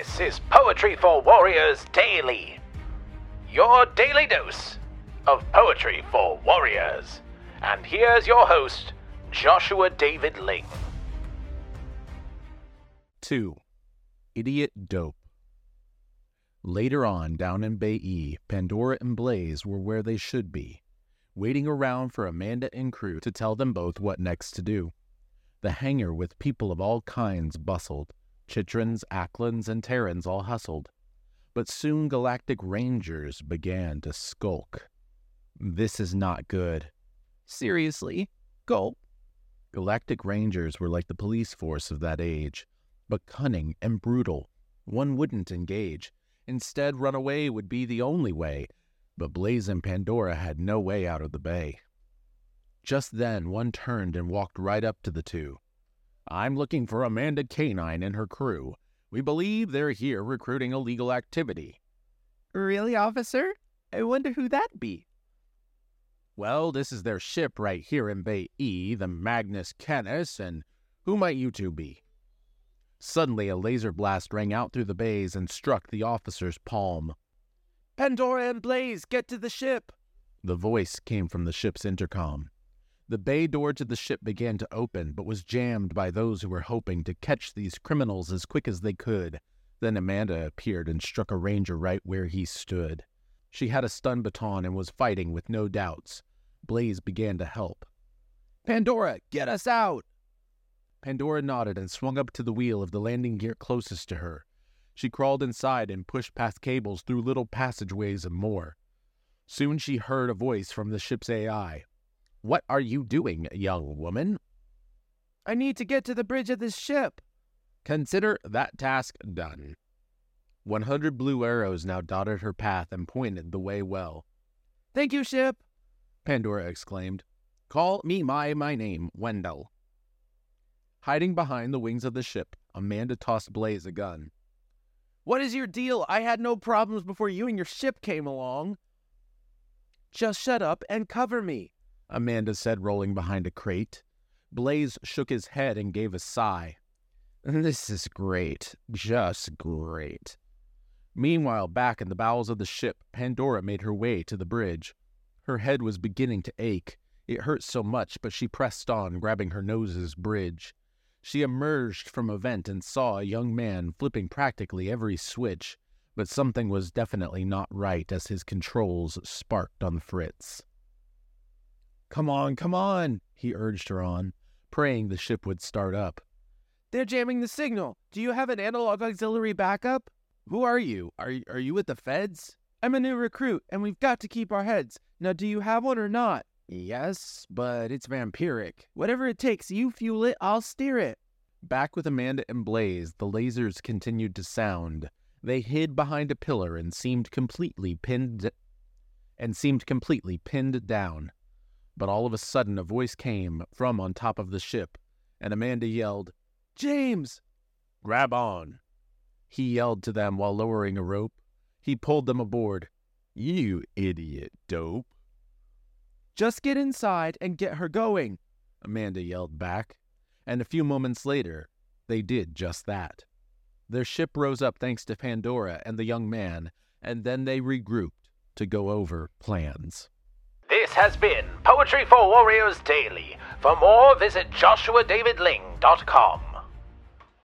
This is Poetry for Warriors Daily, your daily dose of poetry for warriors. And here's your host, Joshua David Ling. 2. Idiot Dope. Later on, down in Bay E, Pandora and Blayze were where they should be, waiting around for Amanda and crew to tell them both what next to do. The hangar with people of all kinds bustled. Chitrans, Acklins, and Terrans all hustled. But soon Galactic Rangers began to skulk. This is not good. Seriously? Gulp. Galactic Rangers were like the police force of that age, but cunning and brutal. One wouldn't engage. Instead, run away would be the only way. But Blayze and Pandora had no way out of the bay. Just then, one turned and walked right up to the two. I'm looking for Amanda Canine and her crew. We believe they're here recruiting illegal activity. Really, officer? I wonder who that be. Well, this is their ship right here in Bay E, the Magnus Canis, and who might you two be? Suddenly, a laser blast rang out through the bays and struck the officer's palm. Pandora and Blayze, get to the ship! The voice came from the ship's intercom. The bay door to the ship began to open, but was jammed by those who were hoping to catch these criminals as quick as they could. Then Amanda appeared and struck a ranger right where he stood. She had a stun baton and was fighting with no doubts. Blayze began to help. Pandora, get us out! Pandora nodded and swung up to the wheel of the landing gear closest to her. She crawled inside and pushed past cables through little passageways and more. Soon she heard a voice from the ship's AI. What are you doing, young woman? I need to get to the bridge of this ship. Consider that task done. One hundred blue arrows now dotted her path and pointed the way well. Thank you, ship, Pandora exclaimed. Call me by my name, Wendell. Hiding behind the wings of the ship, Amanda tossed Blayze a gun. What is your deal? I had no problems before you and your ship came along. Just shut up and cover me. Amanda said, rolling behind a crate. Blayze shook his head and gave a sigh. This is great. Just great. Meanwhile, back in the bowels of the ship, Pandora made her way to the bridge. Her head was beginning to ache. It hurt so much, but she pressed on, grabbing her nose's bridge. She emerged from a vent and saw a young man flipping practically every switch, but something was definitely not right as his controls sparked on fritz. Come on, come on, he urged her on, praying the ship would start up. They're jamming the signal. Do you have an analog auxiliary backup? Who are you? Are, are you with the feds? I'm a new recruit, and we've got to keep our heads. Now, do you have one or not? Yes, but it's vampiric. Whatever it takes, you fuel it, I'll steer it. Back with Amanda and Blayze, the lasers continued to sound. They hid behind a pillar and seemed completely pinned and seemed completely pinned down. But all of a sudden, a voice came from on top of the ship, and Amanda yelled, James! Grab on! He yelled to them while lowering a rope. He pulled them aboard. You idiot dope. Just get inside and get her going, Amanda yelled back. And a few moments later, they did just that. Their ship rose up thanks to Pandora and the young man, and then they regrouped to go over plans. This has been Poetry for Warriors Daily. For more, visit joshuadavidling.com.